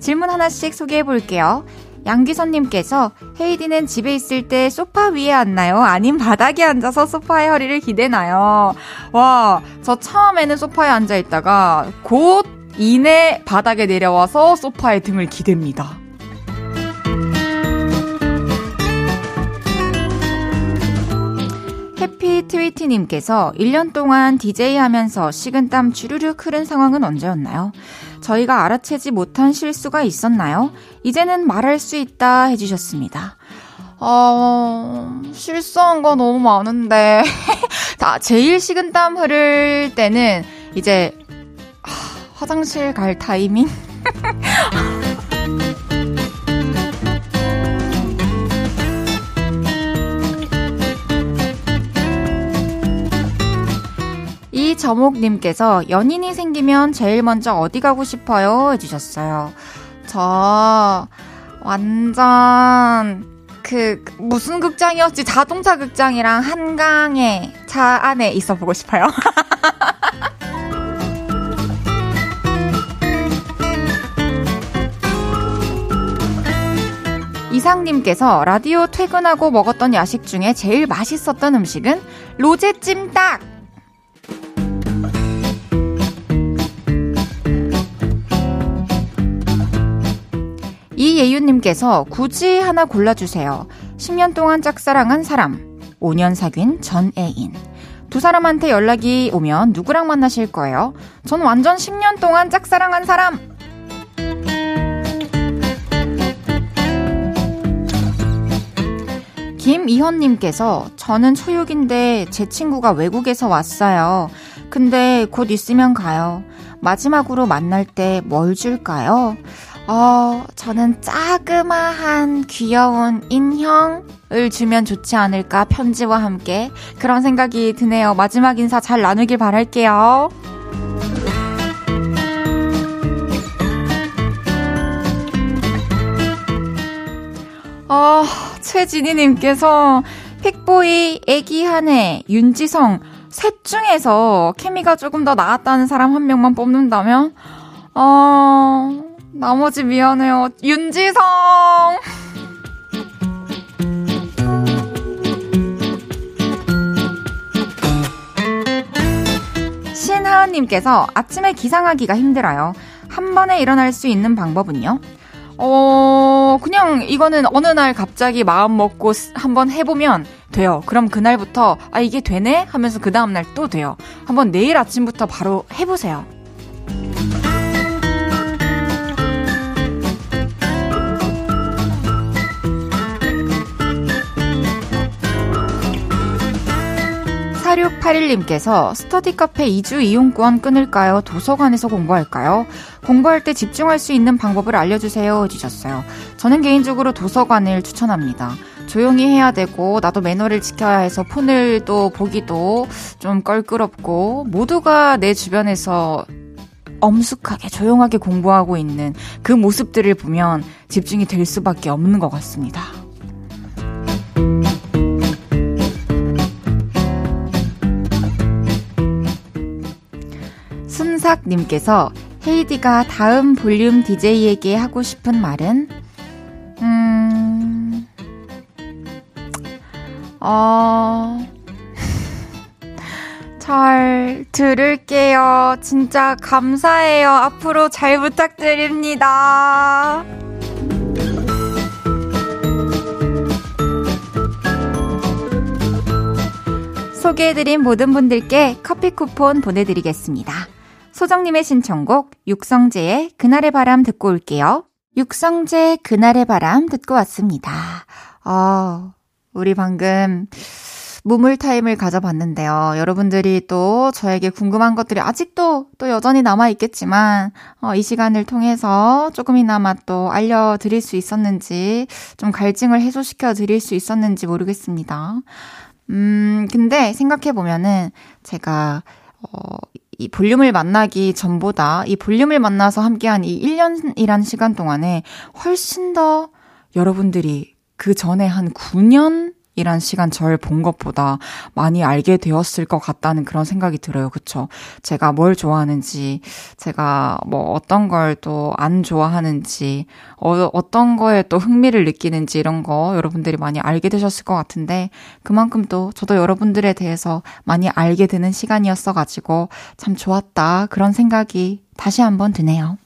질문 하나씩 소개해 볼게요. 양기선님께서 헤이디는 집에 있을 때 소파 위에 앉나요? 아님 바닥에 앉아서 소파에 허리를 기대나요? 와, 저 처음에는 소파에 앉아 있다가 곧 이내 바닥에 내려와서 소파에 등을 기댑니다. 해피 트위티님께서 1년 동안 DJ 하면서 식은땀 주르륵 흐른 상황은 언제였나요? 저희가 알아채지 못한 실수가 있었나요? 이제는 말할 수 있다 해주셨습니다. 어, 실수한 거 너무 많은데. 다, 제일 식은땀 흐를 때는 이제, 하, 화장실 갈 타이밍? 이저목님께서 연인이 생기면 제일 먼저 어디 가고 싶어요? 해주셨어요. 저, 완전, 그, 무슨 극장이었지? 자동차 극장이랑 한강에 차 안에 있어 보고 싶어요. 이상님께서 라디오 퇴근하고 먹었던 야식 중에 제일 맛있었던 음식은 로제 찜닭! 이예윤님께서 굳이 하나 골라주세요. 10년 동안 짝사랑한 사람, 5년 사귄 전 애인. 두 사람한테 연락이 오면 누구랑 만나실 거예요? 전 완전 10년 동안 짝사랑한 사람! 김이현님께서 저는 초육인데 제 친구가 외국에서 왔어요. 근데 곧 있으면 가요. 마지막으로 만날 때 뭘 줄까요? 어, 저는 짜그마한 귀여운 인형을 주면 좋지 않을까, 편지와 함께. 그런 생각이 드네요. 마지막 인사 잘 나누길 바랄게요. 아, 최진희님께서 픽보이, 애기 한혜, 윤지성, 셋 중에서 케미가 조금 더 나았다는 사람 한 명만 뽑는다면, 어, 나머지 미안해요. 윤지성! 신하은님께서 아침에 기상하기가 힘들어요. 한 번에 일어날 수 있는 방법은요? 어, 그냥 이거는 어느 날 갑자기 마음 먹고 한번 해보면 돼요. 그럼 그날부터, 아, 이게 되네? 하면서 그 다음날 또 돼요. 한번 내일 아침부터 바로 해보세요. 4681님께서 스터디 카페 2주 이용권 끊을까요? 도서관에서 공부할까요? 공부할 때 집중할 수 있는 방법을 알려주세요. 해주셨어요. 저는 개인적으로 도서관을 추천합니다. 조용히 해야 되고, 나도 매너를 지켜야 해서 폰을 또 보기도 좀 껄끄럽고, 모두가 내 주변에서 엄숙하게 조용하게 공부하고 있는 그 모습들을 보면 집중이 될 수밖에 없는 것 같습니다. 순삭님께서 헤이디가 다음 볼륨 DJ에게 하고 싶은 말은, 음, 어, 잘 들을게요. 진짜 감사해요. 앞으로 잘 부탁드립니다. 소개해드린 모든 분들께 커피 쿠폰 보내드리겠습니다. 소정님의 신청곡 육성재의 그날의 바람 듣고 올게요. 육성재 그날의 바람 듣고 왔습니다. 어, 우리 방금 무물 타임을 가져봤는데요. 여러분들이 또 저에게 궁금한 것들이 아직도 또 여전히 남아있겠지만, 어, 이 시간을 통해서 조금이나마 또 알려드릴 수 있었는지, 좀 갈증을 해소시켜 드릴 수 있었는지 모르겠습니다. 음, 근데 생각해보면은 제가, 어, 이 볼륨을 만나기 전보다 이 볼륨을 만나서 함께한 이 1년이란 시간 동안에 훨씬 더 여러분들이 그 전에 한 9년 이란 시간 절 본 것보다 많이 알게 되었을 것 같다는 그런 생각이 들어요. 그쵸? 제가 뭘 좋아하는지, 제가 뭐 어떤 걸 또 안 좋아하는지, 어, 어떤 거에 또 흥미를 느끼는지 이런 거 여러분들이 많이 알게 되셨을 것 같은데, 그만큼 또 저도 여러분들에 대해서 많이 알게 되는 시간이었어가지고 참 좋았다. 그런 생각이 다시 한번 드네요.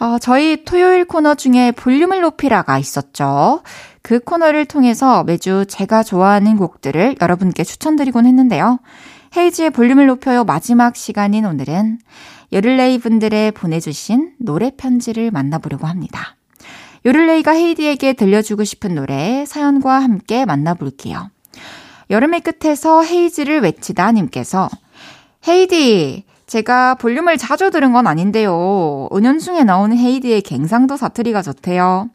어, 저희 토요일 코너 중에 볼륨을 높이라가 있었죠. 그 코너를 통해서 매주 제가 좋아하는 곡들을 여러분께 추천드리곤 했는데요. 헤이지의 볼륨을 높여요 마지막 시간인 오늘은 여를레이 분들의 보내주신 노래 편지를 만나보려고 합니다. 요를레이가 헤이디에게 들려주고 싶은 노래 사연과 함께 만나볼게요. 여름의 끝에서 헤이즈를 외치다 님께서 헤이디, 제가 볼륨을 자주 들은 건 아닌데요. 은연중에 나오는 헤이디의 갱상도 사투리가 좋대요.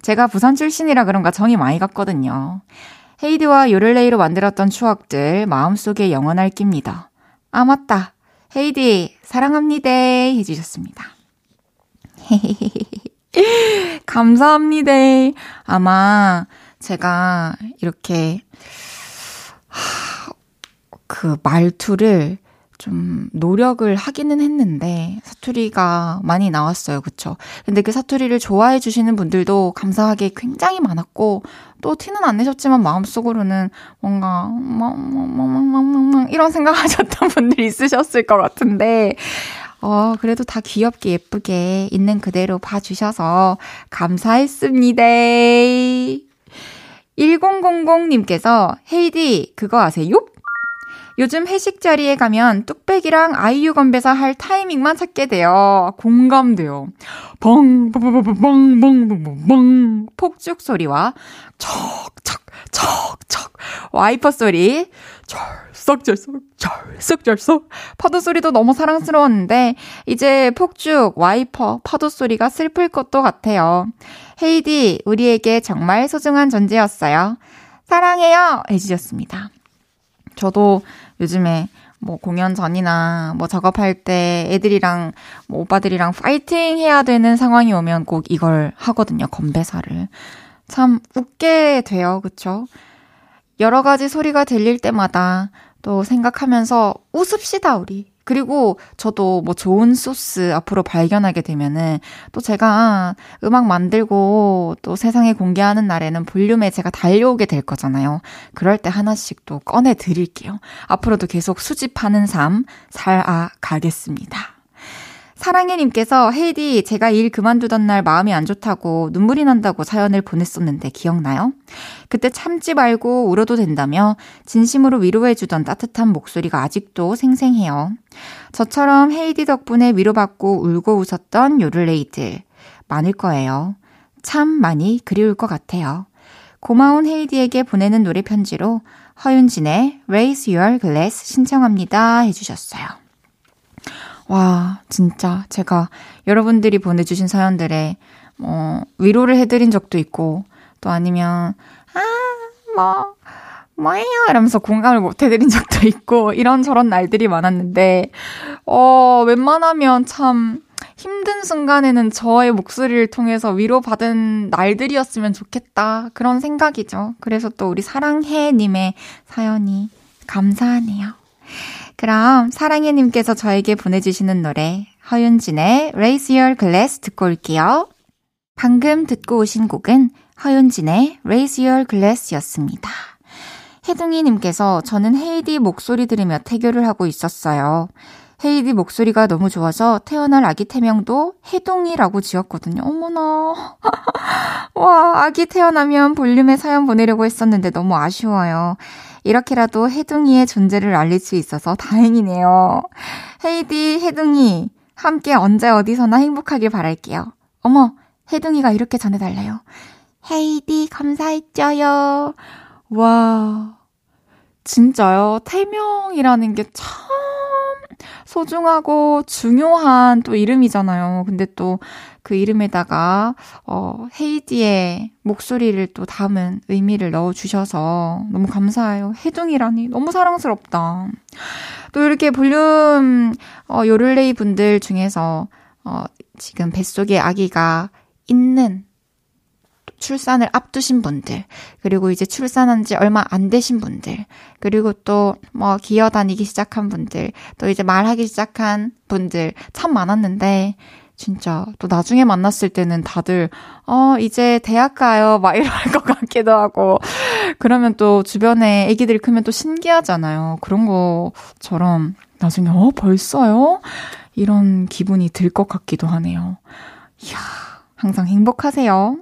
제가 부산 출신이라 그런가 정이 많이 갔거든요. 헤이디와 요를레이로 만들었던 추억들 마음속에 영원할 깁니다. 아, 맞다. 헤이디, 사랑합니다. 해주셨습니다. 감사합니다. 아마 제가 이렇게 그 말투를 좀 노력을 하기는 했는데 사투리가 많이 나왔어요. 그쵸? 근데 그 사투리를 좋아해 주시는 분들도 감사하게 굉장히 많았고 또 티는 안 내셨지만 마음속으로는 뭔가 멍멍멍멍멍멍 이런 생각하셨던 분들이 있으셨을 것 같은데 어, 그래도 다 귀엽게 예쁘게 있는 그대로 봐주셔서 감사했습니다. 1000님께서 헤이디 그거 아세요? 요즘 회식 자리에 가면 뚝배기랑 아이유 건배사 할 타이밍만 찾게 돼요. 공감돼요. 벙, 벙 벙 벙 벙 벙 벙 폭죽 소리와 척 척 척 척 와이퍼 소리 절썩절썩 절썩절썩 파도 소리도 너무 사랑스러웠는데 이제 폭죽 와이퍼 파도 소리가 슬플 것도 같아요. 헤이디 우리에게 정말 소중한 존재였어요. 사랑해요 해주셨습니다. 저도 요즘에 뭐 공연 전이나 뭐 작업할 때 애들이랑 뭐 오빠들이랑 파이팅 해야 되는 상황이 오면 꼭 이걸 하거든요. 건배사를. 참 웃게 돼요. 그쵸? 여러 가지 소리가 들릴 때마다 또 생각하면서 웃읍시다, 우리. 그리고 저도 뭐 좋은 소스 앞으로 발견하게 되면은 또 제가 음악 만들고 또 세상에 공개하는 날에는 볼륨에 제가 달려오게 될 거잖아요. 그럴 때 하나씩 또 꺼내 드릴게요. 앞으로도 계속 수집하는 삶 살아가겠습니다. 사랑해님께서 헤이디 제가 일 그만두던 날 마음이 안 좋다고 눈물이 난다고 사연을 보냈었는데 기억나요? 그때 참지 말고 울어도 된다며 진심으로 위로해주던 따뜻한 목소리가 아직도 생생해요. 저처럼 헤이디 덕분에 위로받고 울고 웃었던 요를레이들 많을 거예요. 참 많이 그리울 것 같아요. 고마운 헤이디에게 보내는 노래 편지로 허윤진의 Raise Your Glass 신청합니다 해주셨어요. 와, 진짜 제가 여러분들이 보내주신 사연들에 뭐 위로를 해드린 적도 있고 또 아니면 아, 뭐 뭐예요? 이러면서 공감을 못 해드린 적도 있고 이런저런 날들이 많았는데 어 웬만하면 참 힘든 순간에는 저의 목소리를 통해서 위로받은 날들이었으면 좋겠다 그런 생각이죠. 그래서 또 우리 사랑해님의 사연이 감사하네요. 그럼 사랑해님께서 저에게 보내주시는 노래 허윤진의 Raise Your Glass 듣고 올게요. 방금 듣고 오신 곡은 허윤진의 Raise Your Glass였습니다. 혜둥이님께서 저는 헤이디 목소리 들으며 태교를 하고 있었어요. 헤이디 목소리가 너무 좋아서 태어날 아기 태명도 혜동이라고 지었거든요. 어머나. 와, 아기 태어나면 볼륨에 사연 보내려고 했었는데 너무 아쉬워요. 이렇게라도 혜둥이의 존재를 알릴 수 있어서 다행이네요. 헤이디, 혜둥이, 함께 언제 어디서나 행복하길 바랄게요. 어머, 혜둥이가 이렇게 전해달래요. 헤이디, 감사했죠요. 와, 진짜요? 태명이라는 게 참 소중하고 중요한 또 이름이잖아요. 근데 또 그 이름에다가, 어, 헤이디의 목소리를 또 담은 의미를 넣어 주셔서 너무 감사해요. 혜둥이라니. 너무 사랑스럽다. 또 이렇게 볼륨, 어, 요를레이 분들 중에서, 어, 지금 뱃속에 아기가 있는 출산을 앞두신 분들, 그리고 이제 출산한 지 얼마 안 되신 분들, 그리고 또 뭐 기어 다니기 시작한 분들, 또 이제 말하기 시작한 분들 참 많았는데, 진짜 또 나중에 만났을 때는 다들 어 이제 대학 가요 막 이럴 것 같기도 하고 그러면 또 주변에 아기들이 크면 또 신기하잖아요. 그런 것처럼 나중에 어 벌써요? 이런 기분이 들 것 같기도 하네요. 이야 항상 행복하세요.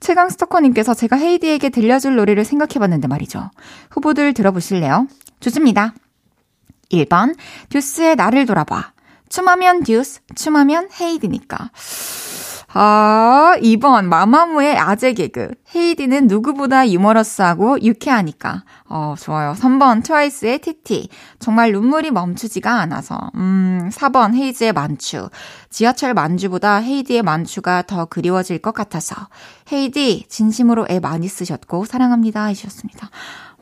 최강 스토커님께서 제가 헤이디에게 들려줄 노래를 생각해봤는데 말이죠. 후보들 들어보실래요? 좋습니다. 1번, 듀스의 나를 돌아봐. 춤하면 듀스, 춤하면 헤이디니까. 아, 2번, 마마무의 아재 개그. 헤이디는 누구보다 유머러스하고 유쾌하니까. 어, 좋아요. 3번, 트와이스의 티티. 정말 눈물이 멈추지가 않아서. 음, 4번, 헤이즈의 만추. 지하철 만주보다 헤이디의 만추가 더 그리워질 것 같아서. 헤이디, 진심으로 애 많이 쓰셨고, 사랑합니다. 해주셨습니다.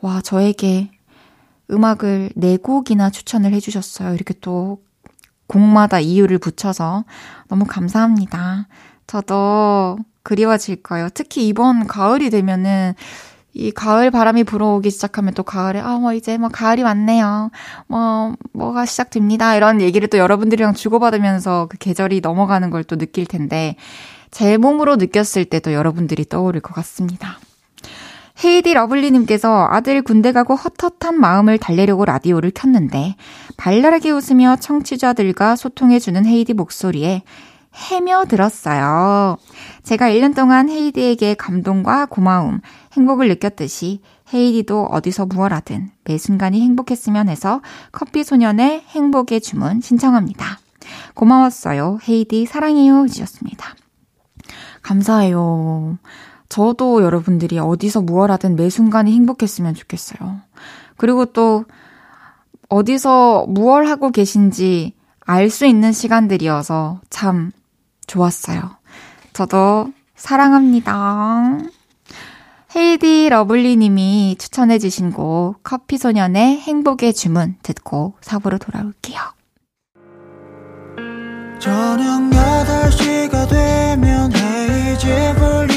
와, 저에게 음악을 4곡이나 추천을 해주셨어요. 이렇게 또 곡마다 이유를 붙여서 너무 감사합니다. 저도 그리워질 거예요. 특히 이번 가을이 되면은 이 가을 바람이 불어오기 시작하면 또 가을에 아 뭐 이제 뭐 가을이 왔네요. 뭐 뭐가 시작됩니다. 이런 얘기를 또 여러분들이랑 주고받으면서 그 계절이 넘어가는 걸 또 느낄 텐데 제 몸으로 느꼈을 때도 여러분들이 떠오를 것 같습니다. 헤이디 러블리님께서 아들 군대 가고 헛헛한 마음을 달래려고 라디오를 켰는데 발랄하게 웃으며 청취자들과 소통해주는 헤이디 목소리에 헤며 들었어요. 제가 1년 동안 헤이디에게 감동과 고마움, 행복을 느꼈듯이 헤이디도 어디서 무얼하든 매 순간이 행복했으면 해서 커피 소년의 행복의 주문 신청합니다. 고마웠어요. 헤이디 사랑해요. 해주셨습니다. 감사해요. 저도 여러분들이 어디서 무얼 하든 매 순간이 행복했으면 좋겠어요. 그리고 또 어디서 무얼 하고 계신지 알 수 있는 시간들이어서 참 좋았어요. 저도 사랑합니다. 헤이디 러블리 님이 추천해주신 곡 커피소년의 행복의 주문 듣고 4부로 돌아올게요. 저녁 8시가 되면 헤이즈 볼륨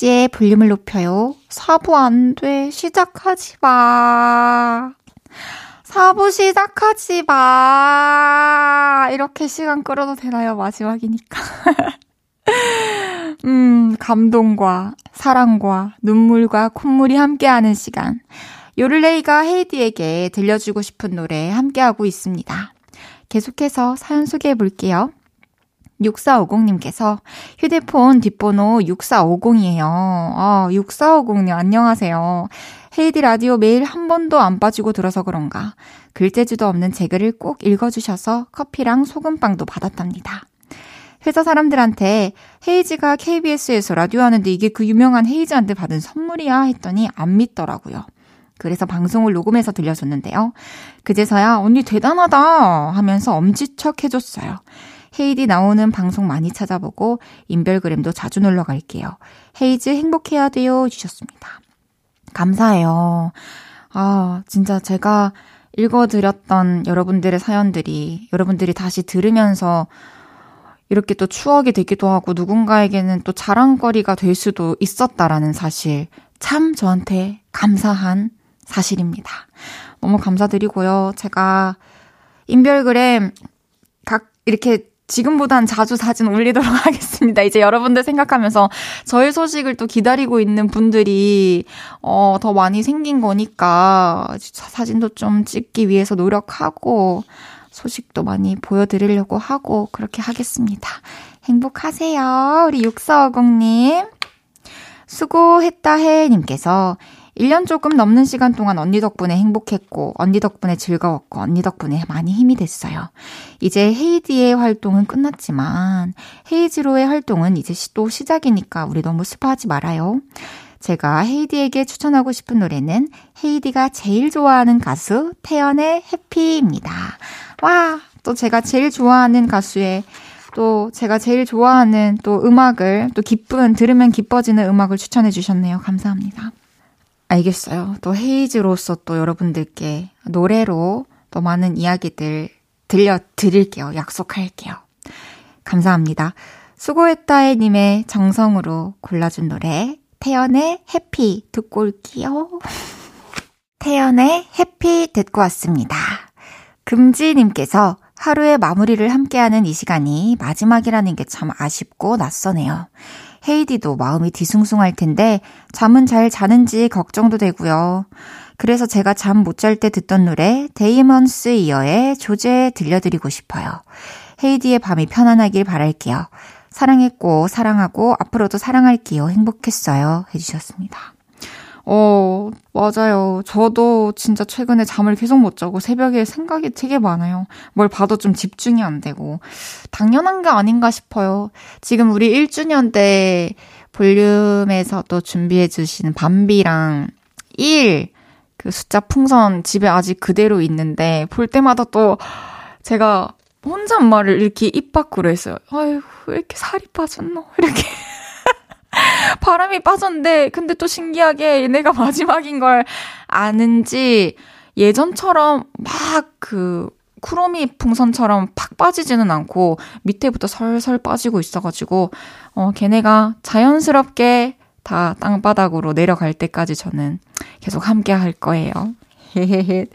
헤이지의 볼륨을 높여요. 사부 안 돼. 시작하지 마. 사부 시작하지 마. 이렇게 시간 끌어도 되나요? 마지막이니까. 음, 감동과 사랑과 눈물과 콧물이 함께하는 시간. 요를레이가 헤이디에게 들려주고 싶은 노래 함께하고 있습니다. 계속해서 사연 소개해 볼게요. 6450님께서 휴대폰 뒷번호 6450이에요. 아, 6450님 안녕하세요. 헤이디 라디오 매일 한 번도 안 빠지고 들어서 그런가. 글재주도 없는 제 글을 꼭 읽어주셔서 커피랑 소금빵도 받았답니다. 회사 사람들한테 헤이지가 KBS에서 라디오 하는데 이게 그 유명한 헤이즈한테 받은 선물이야 했더니 안 믿더라고요. 그래서 방송을 녹음해서 들려줬는데요. 그제서야 언니 대단하다 하면서 엄지척 해줬어요. 헤이디 나오는 방송 많이 찾아보고 인별그램도 자주 놀러 갈게요. 헤이즈 행복해야 돼요 주셨습니다. 감사해요. 아, 진짜 제가 읽어드렸던 여러분들의 사연들이 여러분들이 다시 들으면서 이렇게 또 추억이 되기도 하고 누군가에게는 또 자랑거리가 될 수도 있었다라는 사실 참 저한테 감사한 사실입니다. 너무 감사드리고요. 제가 인별그램 각 이렇게 지금보단 자주 사진 올리도록 하겠습니다. 이제 여러분들 생각하면서 저의 소식을 또 기다리고 있는 분들이 어, 더 많이 생긴 거니까 사진도 좀 찍기 위해서 노력하고 소식도 많이 보여드리려고 하고 그렇게 하겠습니다. 행복하세요. 우리 6450님. 수고했다 해 님께서 1년 조금 넘는 시간 동안 언니 덕분에 행복했고, 언니 덕분에 즐거웠고, 언니 덕분에 많이 힘이 됐어요. 이제 헤이디의 활동은 끝났지만, 헤이즈로의 활동은 이제 또 시작이니까 우리 너무 슬퍼하지 말아요. 제가 헤이디에게 추천하고 싶은 노래는 헤이디가 제일 좋아하는 가수 태연의 해피입니다. 와, 또 제가 제일 좋아하는 가수의 또 제가 제일 좋아하는 또 음악을 또 기쁜 들으면 기뻐지는 음악을 추천해 주셨네요. 감사합니다. 알겠어요. 또 헤이즈로서 또 여러분들께 노래로 또 많은 이야기들 들려드릴게요. 약속할게요. 감사합니다. 수고했다해 님의 정성으로 골라준 노래 태연의 해피 듣고 올게요. 태연의 해피 듣고 왔습니다. 금지님께서 하루의 마무리를 함께하는 이 시간이 마지막이라는 게 참 아쉽고 낯서네요. 헤이디도 마음이 뒤숭숭할 텐데 잠은 잘 자는지 걱정도 되고요. 그래서 제가 잠 못 잘 때 듣던 노래 데이먼스 이어의 조제 들려드리고 싶어요. 헤이디의 밤이 편안하길 바랄게요. 사랑했고 사랑하고 앞으로도 사랑할게요. 행복했어요. 해주셨습니다. 어, 맞아요. 저도 진짜 최근에 잠을 계속 못 자고 새벽에 생각이 되게 많아요. 뭘 봐도 좀 집중이 안 되고. 당연한 게 아닌가 싶어요. 지금 우리 1주년 때 볼륨에서 또 준비해 주시는 밤비랑 1, 그 숫자 풍선 집에 아직 그대로 있는데 볼 때마다 또 제가 혼잣말을 이렇게 입 밖으로 했어요. 아유, 왜 이렇게 살이 빠졌노? 이렇게. 바람이 빠졌는데, 근데 또 신기하게 얘네가 마지막인 걸 아는지 예전처럼 막 그 쿠로미 풍선처럼 팍 빠지지는 않고 밑에부터 설설 빠지고 있어가지고, 어, 걔네가 자연스럽게 다 땅바닥으로 내려갈 때까지 저는 계속 함께 할 거예요.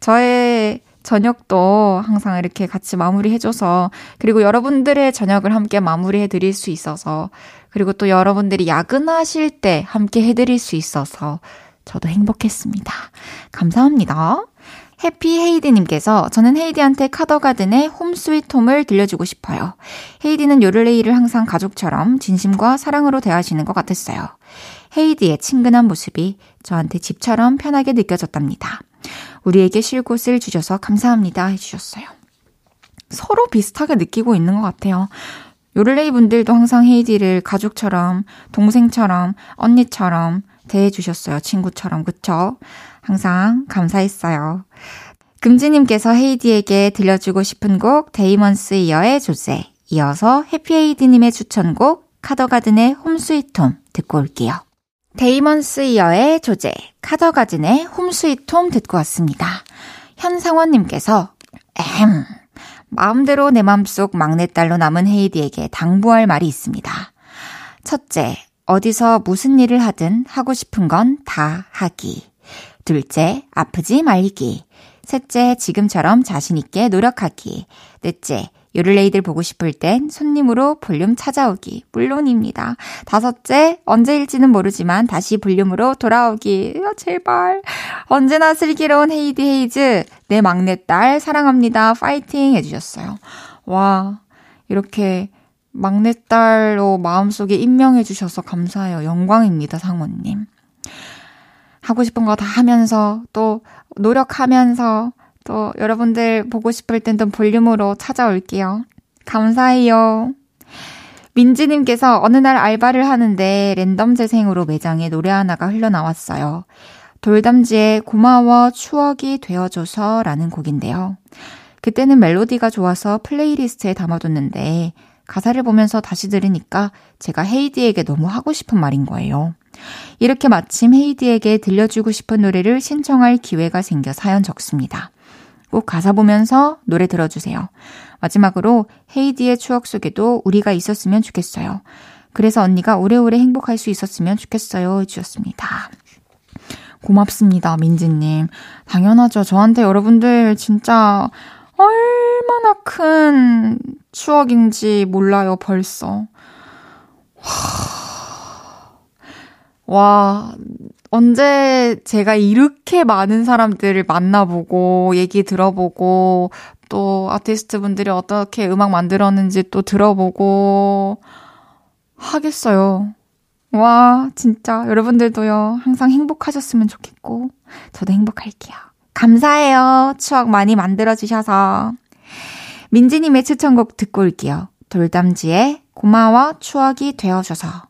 저의 저녁도 항상 이렇게 같이 마무리해줘서, 그리고 여러분들의 저녁을 함께 마무리해드릴 수 있어서, 그리고 또 여러분들이 야근하실 때 함께 해드릴 수 있어서, 저도 행복했습니다. 감사합니다. 해피 헤이디님께서 저는 헤이디한테 카더가든의 홈 스위트 홈을 들려주고 싶어요. 헤이디는 요를레이를 항상 가족처럼 진심과 사랑으로 대하시는 것 같았어요. 헤이디의 친근한 모습이 저한테 집처럼 편하게 느껴졌답니다. 우리에게 쉴 곳을 주셔서 감사합니다 해주셨어요. 서로 비슷하게 느끼고 있는 것 같아요. 요를레이 분들도 항상 헤이디를 가족처럼, 동생처럼, 언니처럼 대해주셨어요. 친구처럼, 그쵸? 항상 감사했어요. 금지님께서 헤이디에게 들려주고 싶은 곡 데이먼스 이어의 조제, 이어서 해피헤이디님의 추천곡 카더가든의 Home Sweet Home 듣고 올게요. 데이먼스 이어의 조제, 카더가든의 Home Sweet Home 듣고 왔습니다. 현상원님께서 에헴, 마음대로 내 맘속 막내딸로 남은 헤이디에게 당부할 말이 있습니다. 첫째, 어디서 무슨 일을 하든 하고 싶은 건 다 하기. 둘째, 아프지 말기. 셋째, 지금처럼 자신있게 노력하기. 넷째, 요를레이들 보고 싶을 땐 손님으로 볼륨 찾아오기. 물론입니다. 다섯째, 언제일지는 모르지만 다시 볼륨으로 돌아오기. 야, 제발. 언제나 슬기로운 헤이디 헤이즈. 내 막내딸 사랑합니다. 파이팅 해주셨어요. 와, 이렇게 막내딸로 마음속에 임명해주셔서 감사해요. 영광입니다, 상원님. 하고 싶은 거 다 하면서 또 노력하면서 또 여러분들 보고 싶을 땐 또 볼륨으로 찾아올게요. 감사해요. 민지님께서 어느 날 알바를 하는데 랜덤 재생으로 매장에 노래 하나가 흘러나왔어요. 돌담지의 고마워 추억이 되어줘서 라는 곡인데요. 그때는 멜로디가 좋아서 playlist에 담아뒀는데 가사를 보면서 다시 들으니까 제가 헤이디에게 너무 하고 싶은 말인 거예요. 이렇게 마침 헤이디에게 들려주고 싶은 노래를 신청할 기회가 생겨 사연 적습니다. 꼭 가사 보면서 노래 들어주세요. 마지막으로 헤이디의 추억 속에도 우리가 있었으면 좋겠어요. 그래서 언니가 오래오래 행복할 수 있었으면 좋겠어요. 해주셨습니다. 고맙습니다, 민지님. 당연하죠. 저한테 여러분들 진짜 얼마나 큰 추억인지 몰라요, 벌써. 와, 언제 제가 이렇게 많은 사람들을 만나보고, 얘기 들어보고, 또 아티스트 분들이 어떻게 음악 만들었는지 또 들어보고, 하겠어요. 와, 진짜 여러분들도요, 항상 행복하셨으면 좋겠고, 저도 행복할게요. 감사해요. 추억 많이 만들어 주셔서. 민지 님의 추천곡 듣고 올게요. 돌담지의 고마워 추억이 되어줘서.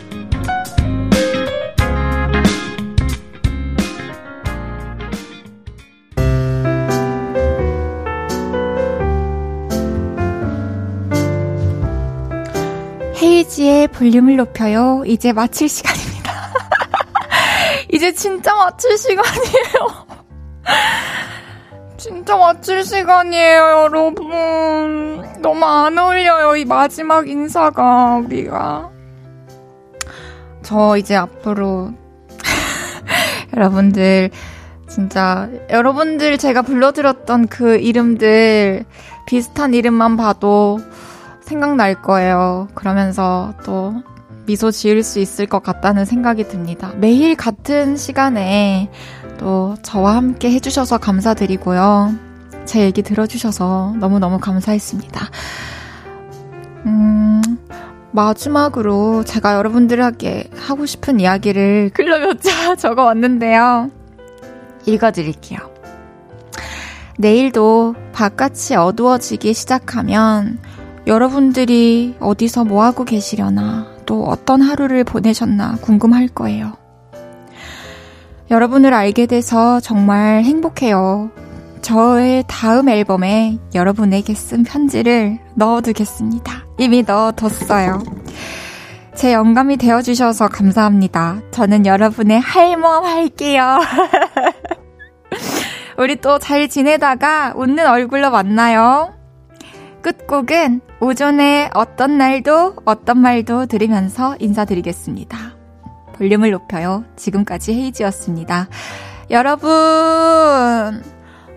헤이지의 볼륨을 높여요. 이제 마칠 시간입니다. 이제 진짜 마칠 시간이에요. 진짜 마칠 시간이에요, 여러분. 너무 안 어울려요, 이 마지막 인사가, 우리가. 저 이제 앞으로, 여러분들, 진짜, 여러분들 제가 불러드렸던 그 이름들, 비슷한 이름만 봐도 생각날 거예요. 그러면서 또 미소 지을 수 있을 것 같다는 생각이 듭니다. 매일 같은 시간에 또 저와 함께 해주셔서 감사드리고요. 제 얘기 들어주셔서 너무너무 감사했습니다. 음, 마지막으로 제가 여러분들에게 하고 싶은 이야기를 글로 몇 자 적어 왔는데요. 읽어드릴게요. 내일도 바깥이 어두워지기 시작하면 여러분들이 어디서 뭐 하고 계시려나, 또 어떤 하루를 보내셨나 궁금할 거예요. 여러분을 알게 돼서 정말 행복해요. 저의 다음 앨범에 여러분에게 쓴 편지를 넣어두겠습니다. 이미 넣어뒀어요. 제 영감이 되어주셔서 감사합니다. 저는 여러분의 할멈 할게요. 우리 또 잘 지내다가 웃는 얼굴로 만나요. 끝곡은 오전에 어떤 날도 어떤 말도 들으면서 인사드리겠습니다. 볼륨을 높여요. 지금까지 헤이지였습니다. 여러분,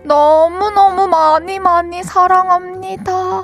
너무너무 많이 많이 사랑합니다.